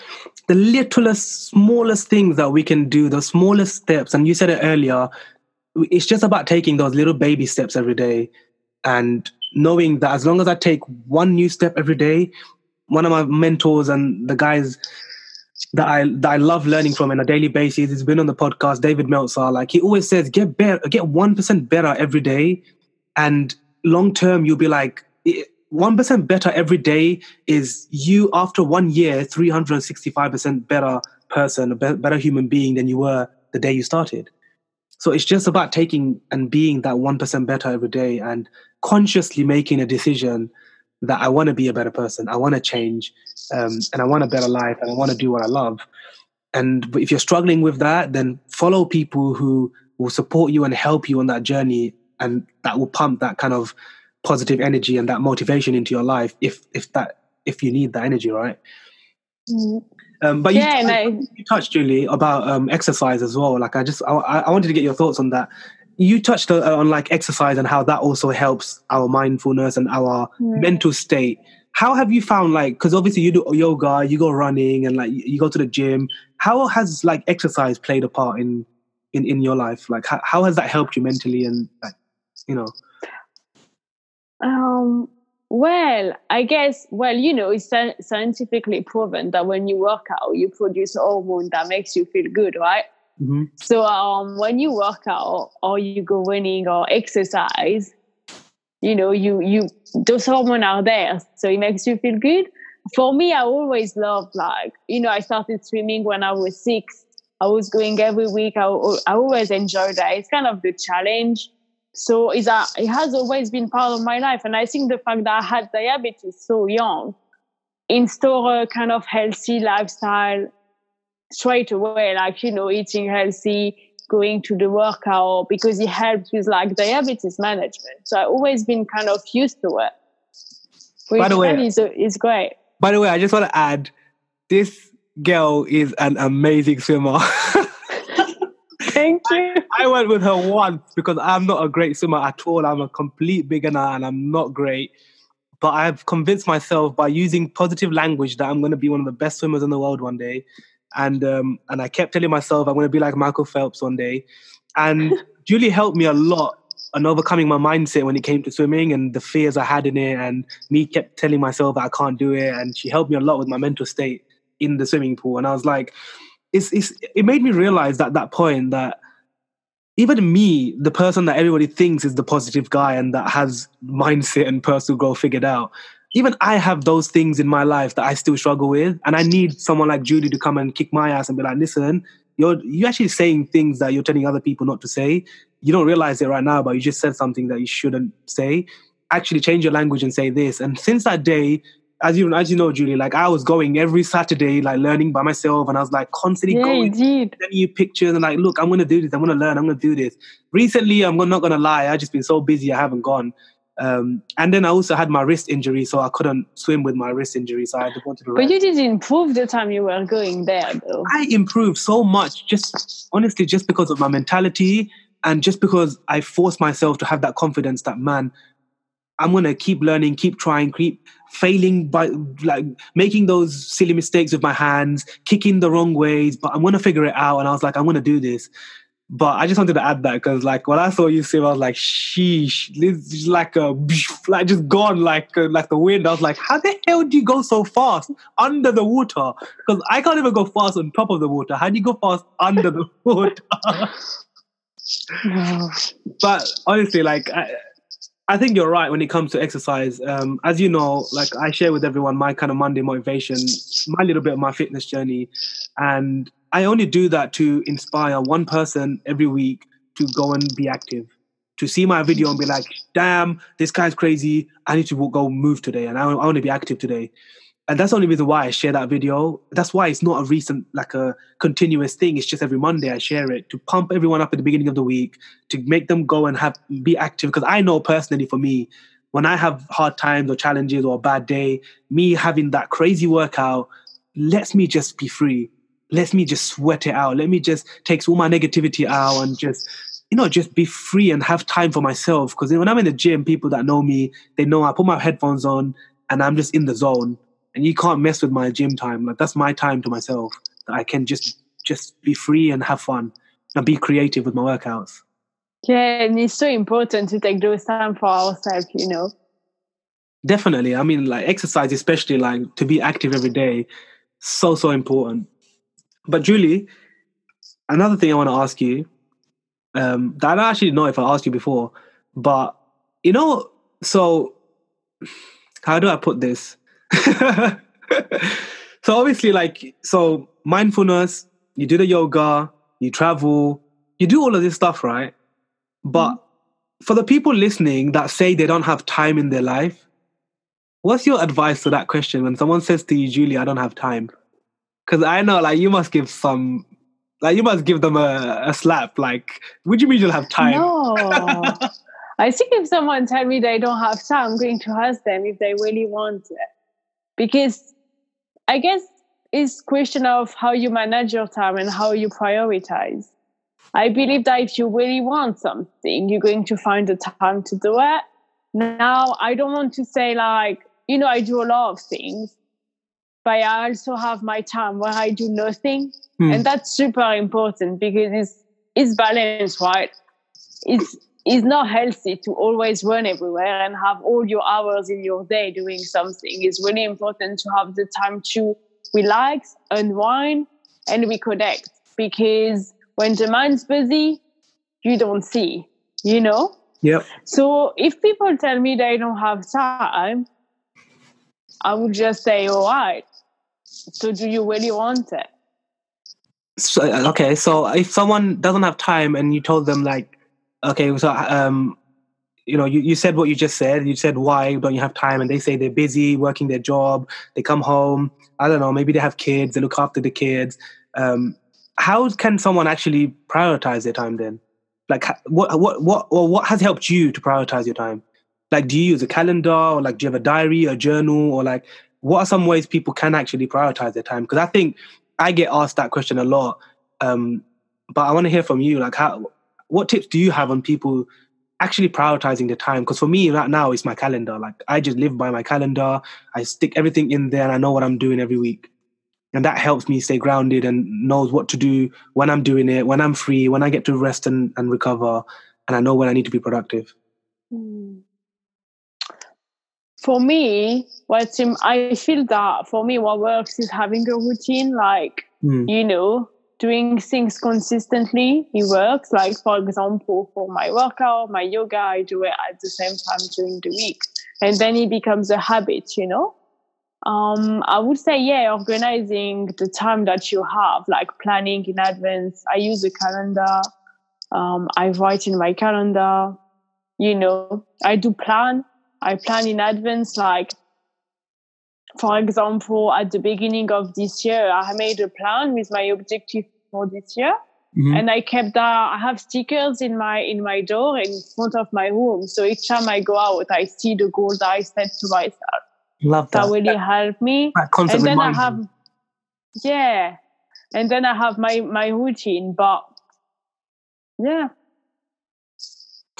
the littlest, smallest things that we can do, the smallest steps. And you said it earlier. It's just about taking those little baby steps every day, and knowing that as long as I take one new step every day, one of my mentors and the guys that I that I love learning from on a daily basis. He's been on the podcast, David Meltzer. Like he always says, get better, get one percent better every day, and long term you'll be like 1% better every day is you after one year 365% better person a better human being than you were the day you started so it's just about taking and being that 1% better every day and consciously making a decision that i want to be a better person i want to change um, and i want a better life and i want to do what i love. And if you're struggling with that then follow people who will support you and help you on that journey and that will pump that kind of positive energy and that motivation into your life if if that if you need that energy right? Mm. um, but yeah, you, touched, I, you touched Julie about um, exercise as well. Like I just I, I wanted to get your thoughts on that. You touched uh, on like exercise and how that also helps our mindfulness and our mm. mental state how have you found like because obviously you do yoga you go running and like you go to the gym how has like exercise played a part in in in your life like how, how has that helped you mentally and like you know um, well, I guess, well, you know, it's scientifically proven that when you work out, you produce hormone that makes you feel good, right? Mm-hmm. So um, when you work out or you go running or exercise, you know, you you those hormones are there, so it makes you feel good. For me, I always loved like, you know, I started swimming when I was six. I was going every week. I, I always enjoyed that. It's kind of the challenge so it's a, it has always been part of my life. And I think the fact that I had diabetes so young install a uh, kind of healthy lifestyle straight away, like, you know, eating healthy, going to the workout because it helps with like diabetes management. So I've always been kind of used to it. Which by the way, is, is great. By the way, I just want to add this girl is an amazing swimmer. Thank you. I, I, went with her once because I'm not a great swimmer at all. I'm a complete beginner and I'm not great. But I've convinced myself by using positive language that I'm going to be one of the best swimmers in the world one day. And um, and I kept telling myself I'm going to be like Michael Phelps one day. And Julie helped me a lot on overcoming my mindset when it came to swimming and the fears I had in it. And me kept telling myself that I can't do it. And she helped me a lot with my mental state in the swimming pool. And I was like, it's, it's it made me realize at that point that even me, the person that everybody thinks is the positive guy and that has mindset and personal growth figured out, even I have those things in my life that I still struggle with, and I need someone like Julie to come and kick my ass and be like, "Listen, you're you actually saying things that you're telling other people not to say. You don't realize it right now, but you just said something that you shouldn't say. Actually, change your language and say this." And since that day, as you as you know, Julie, like I was going every Saturday, like learning by myself, and I was like constantly yeah, going, indeed. sending you pictures, and like, look, I'm gonna do this, I'm gonna learn, I'm gonna do this. Recently, I'm not gonna lie, I just been so busy, I haven't gone. Um, and then I also had my wrist injury, so I couldn't swim with my wrist injury, so I had to go to the. But you did improve the time you were going there, though. I improved so much, just honestly, just because of my mentality, and just because I forced myself to have that confidence that man, I'm gonna keep learning, keep trying, keep failing by like making those silly mistakes with my hands, kicking the wrong ways, but I'm gonna figure it out. And I was like, I'm gonna do this. But I just wanted to add that because, like, when I saw you swim, I was like, "Sheesh!" This is like a like just gone like uh, like the wind. I was like, "How the hell do you go so fast under the water?" Because I can't even go fast on top of the water. How do you go fast under the water? but honestly, like, I, I think you're right when it comes to exercise. Um, as you know, like I share with everyone my kind of Monday motivation, my little bit of my fitness journey, and I only do that to inspire one person every week to go and be active, to see my video and be like, "Damn, this guy's crazy. I need to go move today, and I, I want to be active today." and that's the only reason why I share that video. That's why it's not a recent, like a continuous thing. It's just every Monday I share it to pump everyone up at the beginning of the week, to make them go and have be active. Because I know personally for me, when I have hard times or challenges or a bad day, me having that crazy workout lets me just be free. Lets me just sweat it out. Let me just takes all my negativity out and just you know, just be free and have time for myself. Because when I'm in the gym, people that know me, they know I put my headphones on and I'm just in the zone and you can't mess with my gym time. Like that's my time to myself. That I can just just be free and have fun and be creative with my workouts. Yeah, and it's so important to take those time for ourselves, you know. Definitely. I mean, like exercise, especially like to be active every day, so so important. But Julie, another thing I want to ask you, um, that I don't actually know if I asked you before, but you know, so how do I put this? so obviously, like, so mindfulness, you do the yoga, you travel, you do all of this stuff, right? But mm-hmm. for the people listening that say they don't have time in their life, what's your advice to that question when someone says to you, Julie, I don't have time? Because I know, like, you must give some, like, you must give them a, a slap. Like, would you mean you'll have time? No. I think if someone tell me they don't have time, I'm going to ask them if they really want it because I guess it's question of how you manage your time and how you prioritize. I believe that if you really want something, you're going to find the time to do it. Now, I don't want to say like, you know, I do a lot of things, but I also have my time where I do nothing. Hmm. And that's super important because it's it's balance, right? It's it's not healthy to always run everywhere and have all your hours in your day doing something. It's really important to have the time to relax, unwind, and reconnect because when the mind's busy, you don't see, you know? Yep. So if people tell me they don't have time, I would just say, all right. So do you really want it? So, okay, so if someone doesn't have time and you told them like Okay, so um, you know, you, you said what you just said. You said why don't you have time, and they say they're busy working their job. They come home. I don't know. Maybe they have kids. They look after the kids. Um, how can someone actually prioritize their time then? Like, what what what or what has helped you to prioritize your time? Like, do you use a calendar or like do you have a diary, a journal, or like what are some ways people can actually prioritize their time? Because I think I get asked that question a lot. Um, but I want to hear from you. Like, how what tips do you have on people actually prioritizing the time? Because for me, right now, it's my calendar. Like I just live by my calendar. I stick everything in there, and I know what I'm doing every week, and that helps me stay grounded and knows what to do when I'm doing it, when I'm free, when I get to rest and, and recover, and I know when I need to be productive. Hmm. For me, what I feel that for me, what works is having a routine. Like mm. you know, doing things consistently it works. Like for example for my workout my yoga i do it at the same time during the week. And then it becomes a habit you know? Um, i would say yeah organizing the time that you have like planning in advance. I use a calendar. Um, i write in my calendar you know? I do plan i plan in advance like for example, at the beginning of this year, I made a plan with my objective for this year. Mm-hmm. And I kept that. I have stickers in my in my door in front of my room. So each time I go out, I see the goal that I set to myself. Love that. That really helped me. and then I have, yeah, and then I have my my routine. But yeah,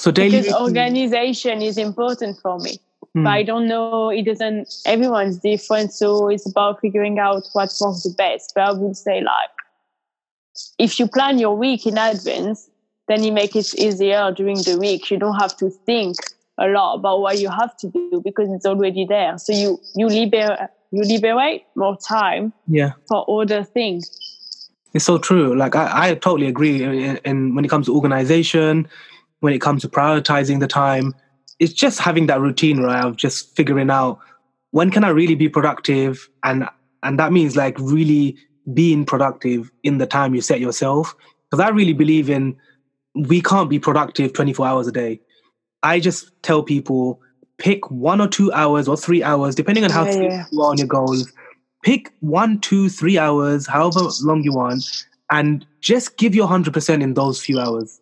so daily because organization is important for me. but hmm. I don't know. It doesn't. Everyone's different, so it's about figuring out what works the best. But I would say like, if you plan your week in advance, then you make it easier during the week. You don't have to think a lot about what you have to do because it's already there. So you you liberate you liberate more time Yeah. for other things. It's so true. Like I, I totally agree. And when it comes to organization, when it comes to prioritizing the time, it's just having that routine, right? Of just figuring out when can I really be productive, and and that means like really being productive in the time you set yourself. Because I really believe in we can't be productive twenty four hours a day. I just tell people pick one or two hours or three hours, depending on how Yeah, yeah. you are on your goals. Pick one, two, three hours, however long you want, and just give your hundred percent in those few hours.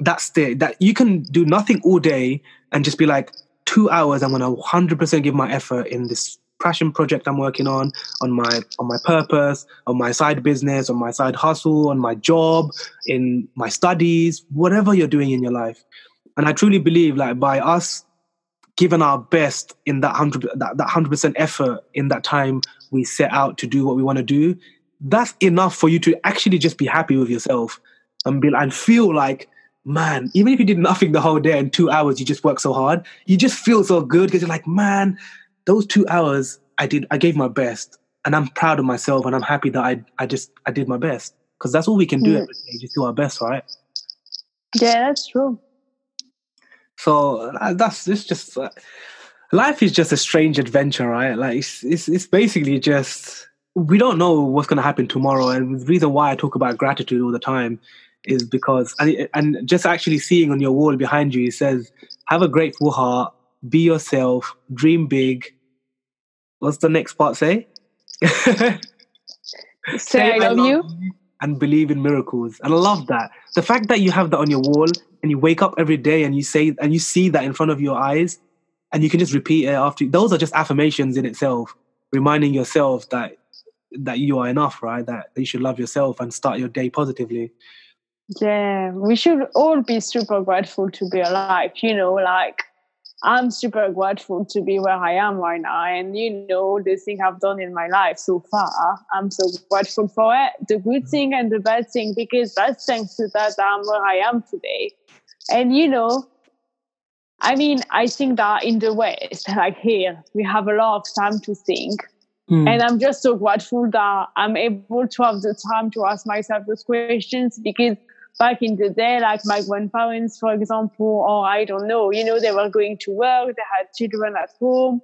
That's the that you can do nothing all day and just be like two hours. I'm gonna hundred percent give my effort in this passion project I'm working on, on my on my purpose, on my side business, on my side hustle, on my job, in my studies, whatever you're doing in your life. And I truly believe like by us giving our best in that hundred that, that hundred percent effort in that time we set out to do what we want to do, that's enough for you to actually just be happy with yourself and be and feel like, man, even if you did nothing the whole day in two hours, you just work so hard, you just feel so good because you're like, man, those two hours I did I gave my best and I'm proud of myself and I'm happy that I I just I did my best. Because that's all we can do Mm. every day, just do our best, right? Yeah, that's true. So uh, that's it's just uh, life is just a strange adventure, right? Like it's it's, it's basically just we don't know what's going to happen tomorrow, and the reason why I talk about gratitude all the time is because and and just actually seeing on your wall behind you it says have a grateful heart, be yourself, dream big. What's the next part say? Say I love you. and believe in miracles. And I love that. The fact that you have that on your wall and you wake up every day and you say and you see that in front of your eyes and you can just repeat it after those are just affirmations in itself, reminding yourself that that you are enough, right? That you should love yourself and start your day positively. Yeah, we should all be super grateful to be alive. You know, like I'm super grateful to be where I am right now. And, you know, the thing I've done in my life so far, I'm so grateful for it. The good thing and the bad thing, because that's thanks to that I'm where I am today. And, you know, I mean, I think that in the West, like here, we have a lot of time to think. Mm. And I'm just so grateful that I'm able to have the time to ask myself those questions because back in the day, like my grandparents, for example, or I don't know, you know, they were going to work, they had children at home.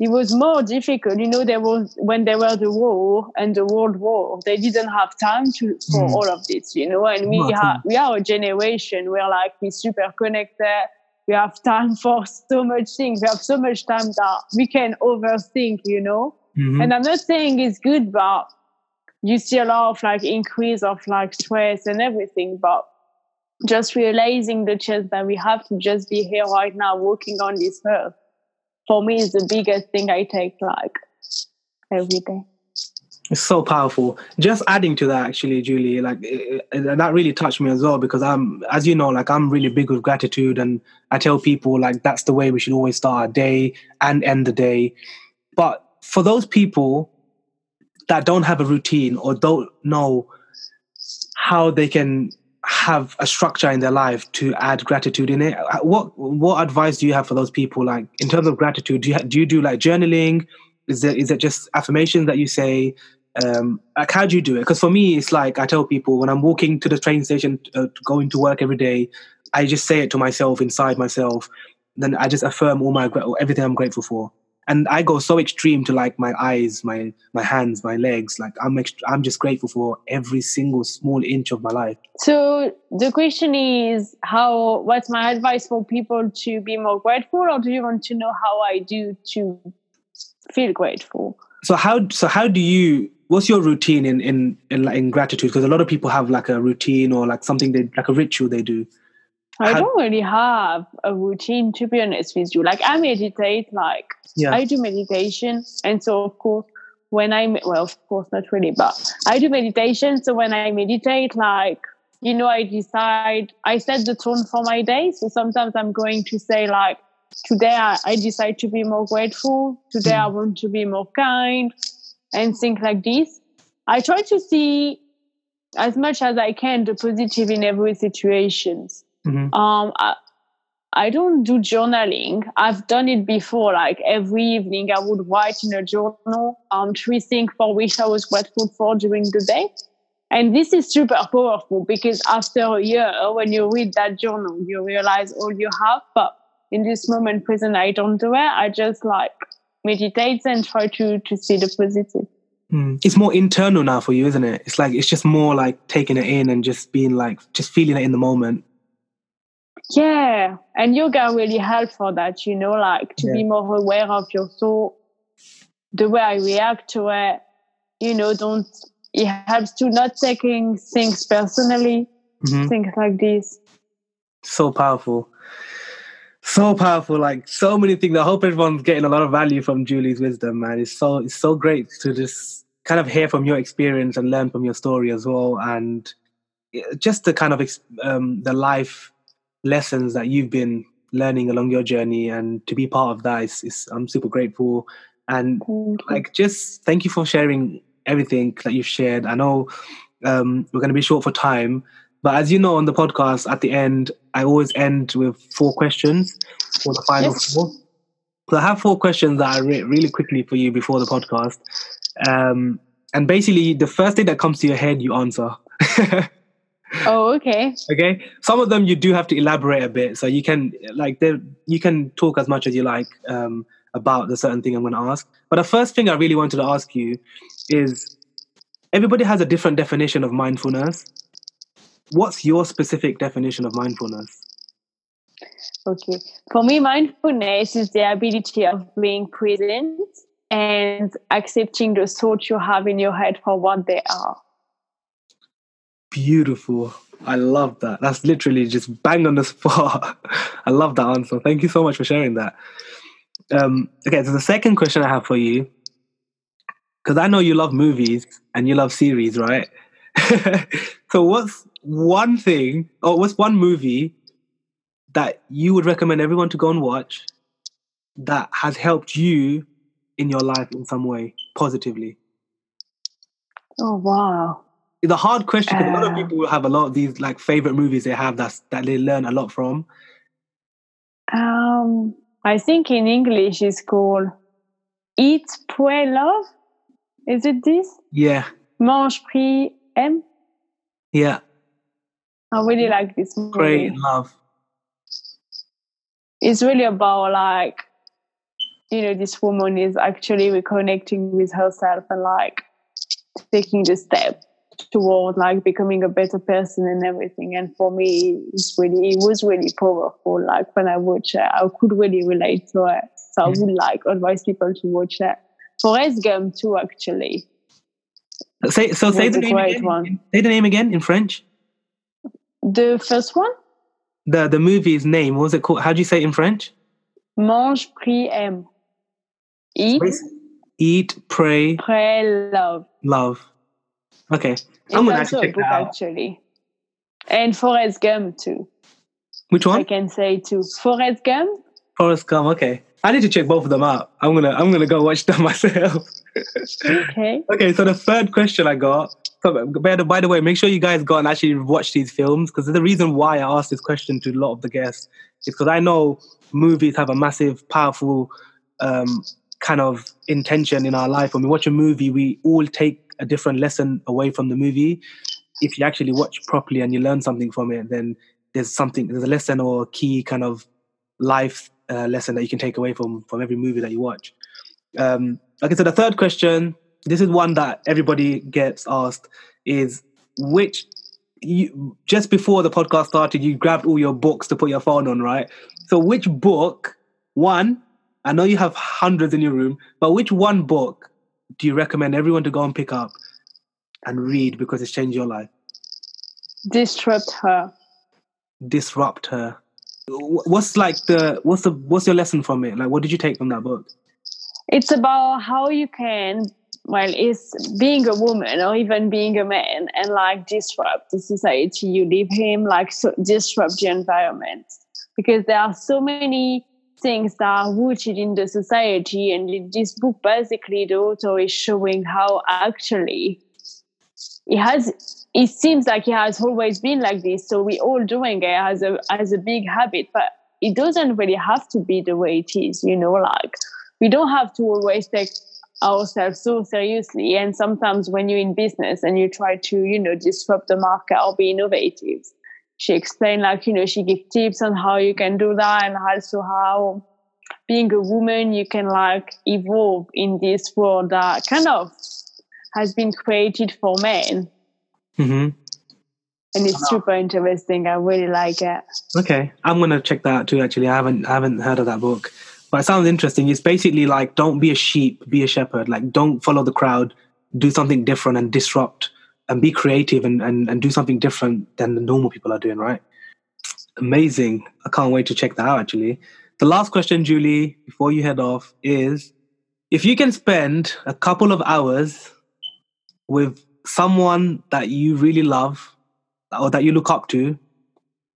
It was more difficult, you know, there was when there were the war and the world war, they didn't have time to for Mm. all of this, you know, and we have we are a generation where like we're super connected. We have time for so much things. We have so much time that we can overthink, you know. Mhm. And I'm not saying it's good, but you see a lot of like increase of like stress and everything. But just realizing the chance that we have to just be here right now, walking on this earth, for me is the biggest thing I take like every day. It's so powerful. Just adding to that, actually, Julie, like it, it- that really touched me as well because I'm, as you know, like I'm really big with gratitude, and I tell people like that's the way we should always start our day and end the day. But for those people that don't have a routine or don't know how they can have a structure in their life to add gratitude in it, uh, what what advice do you have for those people? Like in terms of gratitude, do you do you do like journaling? Is it is it just affirmations that you say? um like how do you do it because for me it's like i tell people when i'm walking to the train station uh, going to work every day i just say it to myself inside myself then i just affirm all my everything i'm grateful for and i go so extreme to like my eyes my my hands my legs like i'm ext- i'm just grateful for every single small inch of my life So the question is how what's my advice for people to be more grateful or do you want to know how I do to feel grateful? so how so how do you what's your routine in in in, in gratitude because a lot of people have like a routine or like something they like a ritual they do I How- don't really have a routine to be honest with you. Like I meditate, like yeah I do meditation, and so of course when I well, of course not really, but I do meditation. So when I meditate, like you know, I decide I set the tone for my day. So sometimes I'm going to say like today I, I decide to be more grateful. Today I want to be more kind and things like this. I try to see as much as I can the positive in every situation. Mhm. Um, I, I don't do journaling. I've done it before. Like every evening, I would write in a journal um, three things for which I was grateful for during the day. And this is super powerful because after a year, when you read that journal, you realize all you have. But in this moment present, I don't do it. I just like meditate and try to to see the positive. Mm. It's more internal now for you, isn't it? It's like it's just more like taking it in and just being like just feeling it in the moment. Yeah, and yoga really helps for that. You know, like to be more aware of your thought, the way I react to it. You know, don't. It helps to not taking things personally, Mhm. things like this. So powerful. So powerful, like so many things. I hope everyone's getting a lot of value from Julie's wisdom, man. It's so it's so great to just kind of hear from your experience and learn from your story as well, and eh, just the kind of um, the life lessons that you've been learning along your journey, and to be part of that is, is I'm super grateful. And like just thank you for sharing everything that you've shared. I know um, we're going to be short for time but as you know on the podcast at the end i always end with four questions for the final Yes. four. So i have four questions that i re- really quickly for you before the podcast. Um, and basically the first thing that comes to your head you answer Oh, okay. okay some of them you do have to elaborate a bit so you can like there you can talk as much as you like um, about the certain thing i'm going to ask but the first thing i really wanted to ask you is everybody has a different definition of mindfulness what's your specific definition of mindfulness Okay. For me, mindfulness is the ability of being present and accepting the thoughts you have in your head for what they are. Beautiful. I love that. That's literally just bang on the spot. I love that answer. Thank you so much for sharing that. Um, okay so the second question i have for you because i know you love movies and you love series right? So what's one thing or what's one movie that you would recommend everyone to go and watch that has helped you in your life in some way positively? Oh, wow. The hard question because a lot of Uh, people have a lot of these like favorite movies they have that's that they learn a lot from Um, I think in English it's called Eat, Pray, Love. Is it this? yeah Mange, Prie, Aime. yeah I really like this movie. great love It's really about like, you know, this woman is actually reconnecting with herself and like taking the step toward like becoming a better person and everything. And for me, it's really, it was really powerful. Like when I watch it, I could really relate to it. So I would like advise people to watch that. Forrest Gump too, actually. say so say the name again one. say the name again in french The first one, the the movie's name what was it called how do you say it in french Mange, Prie, Aime. Eat, eat pray Pray, Love. love okay It's i'm gonna actually a check book, out actually. And Forrest Gump too. which one? I can say too. Forrest Gump. forrest gump okay i need to check both of them out i'm gonna i'm gonna go watch them myself Okay. Okay, so the third question I got. so, By the, by the way, make sure you guys go and actually watch these films because the reason why I asked this question to a lot of the guests is because I know movies have a massive, powerful um, kind of intention in our life. When we watch a movie, we all take a different lesson away from the movie. If you actually watch properly and you learn something from it, then there's something, there's a lesson or a key kind of life uh, lesson that you can take away from from every movie that you watch. Um, okay, so the third question, this is one that everybody gets asked, is which you just before the podcast started, you grabbed all your books to put your phone on, right? So which book, one, I know you have hundreds in your room, but which one book do you recommend everyone to go and pick up and read because it's changed your life? Disrupt her. Disrupt her. What's like the what's the what's your lesson from it? Like what did you take from that book? It's about how you can, well, it's being a woman or even being a man and like disrupt the society you live in, like so disrupt the environment. Because there are so many things that are rooted in the society. And in this book, basically, the author is showing how actually it has. It seems like it has always been like this. So we all doing it as a as a big habit, but it doesn't really have to be the way it is. You know, like we don't have to always take ourselves so seriously. And sometimes when you're in business and you try to, you know, disrupt the market or be innovative, she explained like you know she gave tips on how you can do that and also how being a woman you can like evolve in this world that kind of has been created for men. Mm-hmm. and it's super interesting. I really like it. Okay. I'm gonna check that out too actually. I haven't I haven't heard of that book. But it sounds interesting. It's basically like don't be a sheep be a shepherd. Like don't follow the crowd. Do something different and disrupt and be creative and, and, and do something different than the normal people are doing, right? Amazing. I can't wait to check that out actually. The last question, Julie, before you head off, is if you can spend a couple of hours with someone that you really love or that you look up to,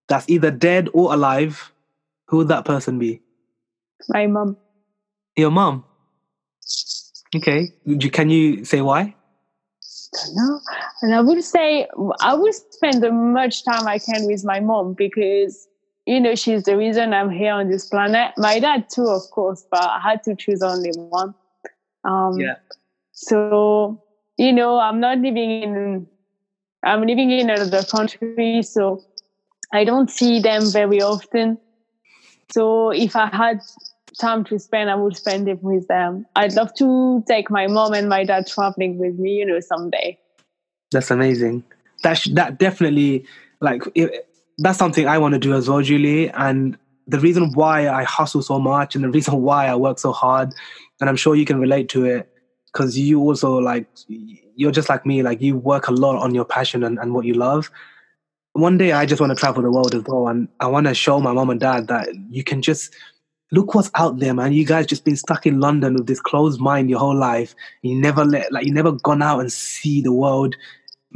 that's either dead or alive, who would that person be? My mom. Your mom? Okay. Can you say why? No, and I would say I would spend as much time I can with my mom because you know she's the reason I'm here on this planet. My dad too, of course, but I had to choose only one. Um, yeah. So you know, I'm not living in. I'm living in another country, so I don't see them very often. So if I had time to spend, I would spend it with them. I'd love to take my mom and my dad traveling with me, you know, someday. That's amazing. That sh- that definitely like it, that's something I want to do as well, Julie. And the reason why I hustle so much and the reason why I work so hard, and I'm sure you can relate to it, because you also like you're just like me, like you work a lot on your passion and, and what you love. One day I just want to travel the world as well, and I want to show my mom and dad that you can just look what's out there, man. You guys just been stuck in London with this closed mind your whole life. You never let like you never gone out and see the world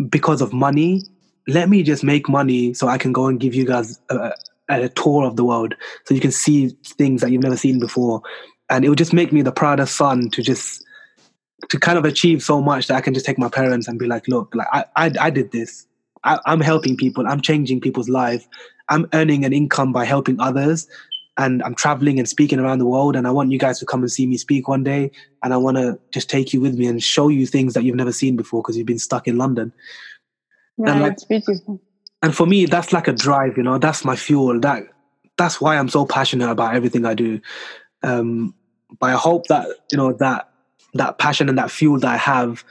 because of money. Let me just make money so I can go and give you guys a, a tour of the world, so you can see things that you've never seen before, and it would just make me the proudest son to just to kind of achieve so much that I can just take my parents and be like, look, like I I, I did this. I, I'm helping people. I'm changing people's life. I'm earning an income by helping others and I'm traveling and speaking around the world. And I want you guys to come and see me speak one day. And I want to just take you with me and show you things that you've never seen before because you've been stuck in London. Yeah, and like, it's beautiful. And for me, that's like a drive. You know, that's my fuel. That that's why I'm so passionate about everything I do. Um, but I hope that you know that that passion and that fuel that I have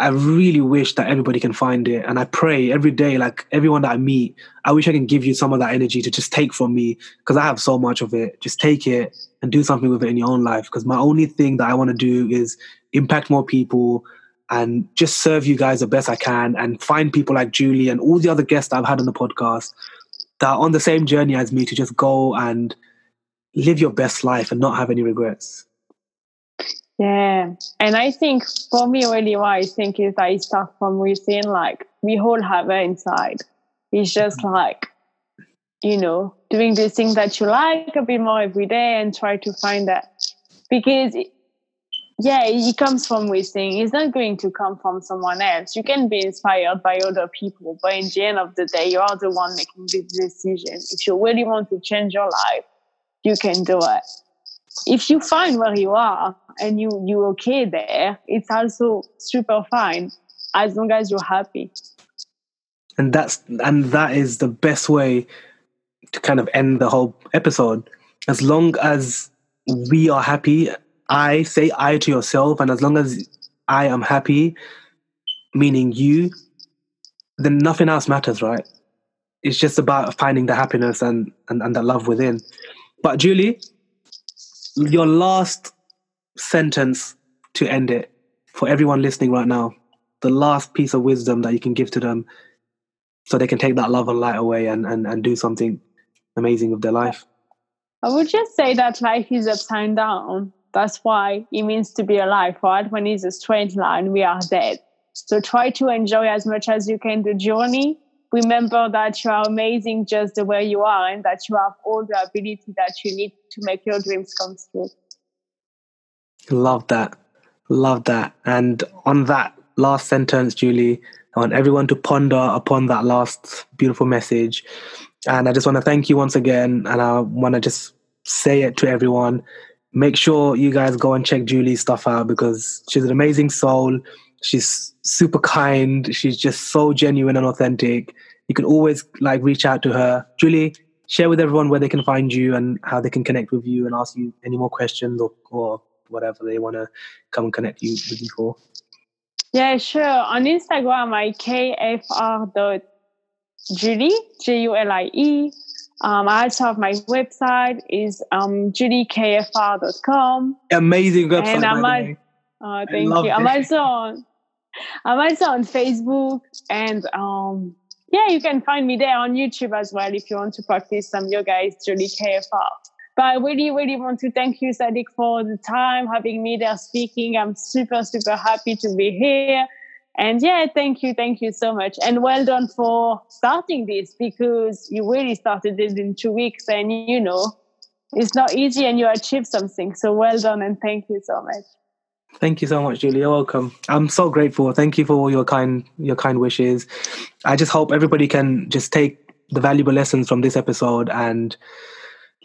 I really wish that everybody can find it. And I pray every day, like everyone that I meet, I wish I can give you some of that energy to just take from me because I have so much of it. Just take it and do something with it in your own life. Because my only thing that I want to do is impact more people and just serve you guys the best I can and find people like Julie and all the other guests I've had on the podcast that are on the same journey as me to just go and live your best life and not have any regrets. Yeah. And I think for me, really, what I think is I start from within, like we all have it inside. It's just mm-hmm. like, you know, doing the things that you like a bit more every day and try to find that. Because, yeah, it comes from within. It's not going to come from someone else. You can be inspired by other people, but in the end of the day, you are the one making the decision. If you really want to change your life, you can do it if you find where you are and you you okay there, it's also super fine as long as you're happy. And that's and that is the best way to kind of end the whole episode. As long as we are happy, I say I to yourself, and as long as I am happy, meaning you, then nothing else matters, right? It's just about finding the happiness and, and, and the love within. But Julie, your last sentence to end it for everyone listening right now, the last piece of wisdom that you can give to them so they can take that love and light away and, and, and do something amazing with their life? I would just say that life is upside down. That's why it means to be alive, right? When it's a straight line, we are dead. So try to enjoy as much as you can the journey remember that you are amazing just the way you are and that you have all the ability that you need to make your dreams come true. Love that. Love that. And on that last sentence, Julie, I want everyone to ponder upon that last beautiful message. And I just want to thank you once again. And I want to just say it to everyone. Make sure you guys go and check Julie's stuff out because she's an amazing soul. She's super kind. She's just so genuine and authentic. You can always like reach out to her. Julie, share with everyone where they can find you and how they can connect with you and ask you any more questions or, or whatever they want to come and connect you with you for. Yeah, sure. On Instagram, I kfr.julie, J-U-L-I-E. J U L I E. Um, I also have my website is um, juliekfr.com. Amazing website. And I'm on, uh, thank you. It. I'm also on, I'm also on Facebook and um, yeah, you can find me there on YouTube as well if you want to practice some yoga. It's Julie KFR. But I really, really want to thank you, Sadiq, for the time having me there speaking. I'm super, super happy to be here. And yeah, thank you, thank you so much. And well done for starting this because you really started it in two weeks and you know, it's not easy and you achieved something. So well done and thank you so much. Thank you so much, Julie. Welcome. I'm so grateful. Thank you for all your kind your kind wishes. I just hope everybody can just take the valuable lessons from this episode and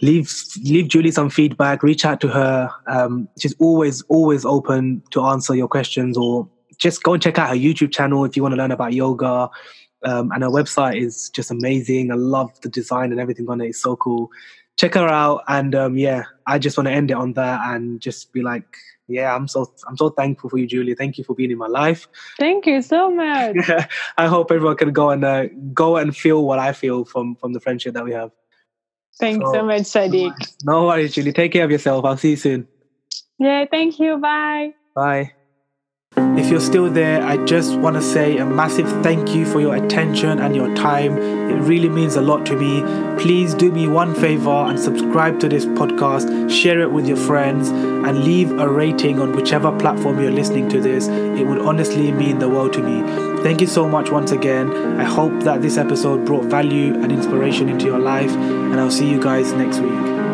leave leave Julie some feedback. Reach out to her. Um, she's always always open to answer your questions, or just go and check out her YouTube channel if you want to learn about yoga. Um, and her website is just amazing. I love the design and everything on it. It's so cool. Check her out, and um, yeah, I just want to end it on that and just be like, yeah, I'm so I'm so thankful for you, Julie. Thank you for being in my life. Thank you so much. I hope everyone can go and uh, go and feel what I feel from from the friendship that we have. Thanks so, so much, Sadiq. No worries, Julie. Take care of yourself. I'll see you soon. Yeah, thank you. Bye. Bye. If you're still there, I just want to say a massive thank you for your attention and your time. It really means a lot to me. Please do me one favor and subscribe to this podcast, share it with your friends, and leave a rating on whichever platform you're listening to this. It would honestly mean the world to me. Thank you so much once again. I hope that this episode brought value and inspiration into your life, and I'll see you guys next week.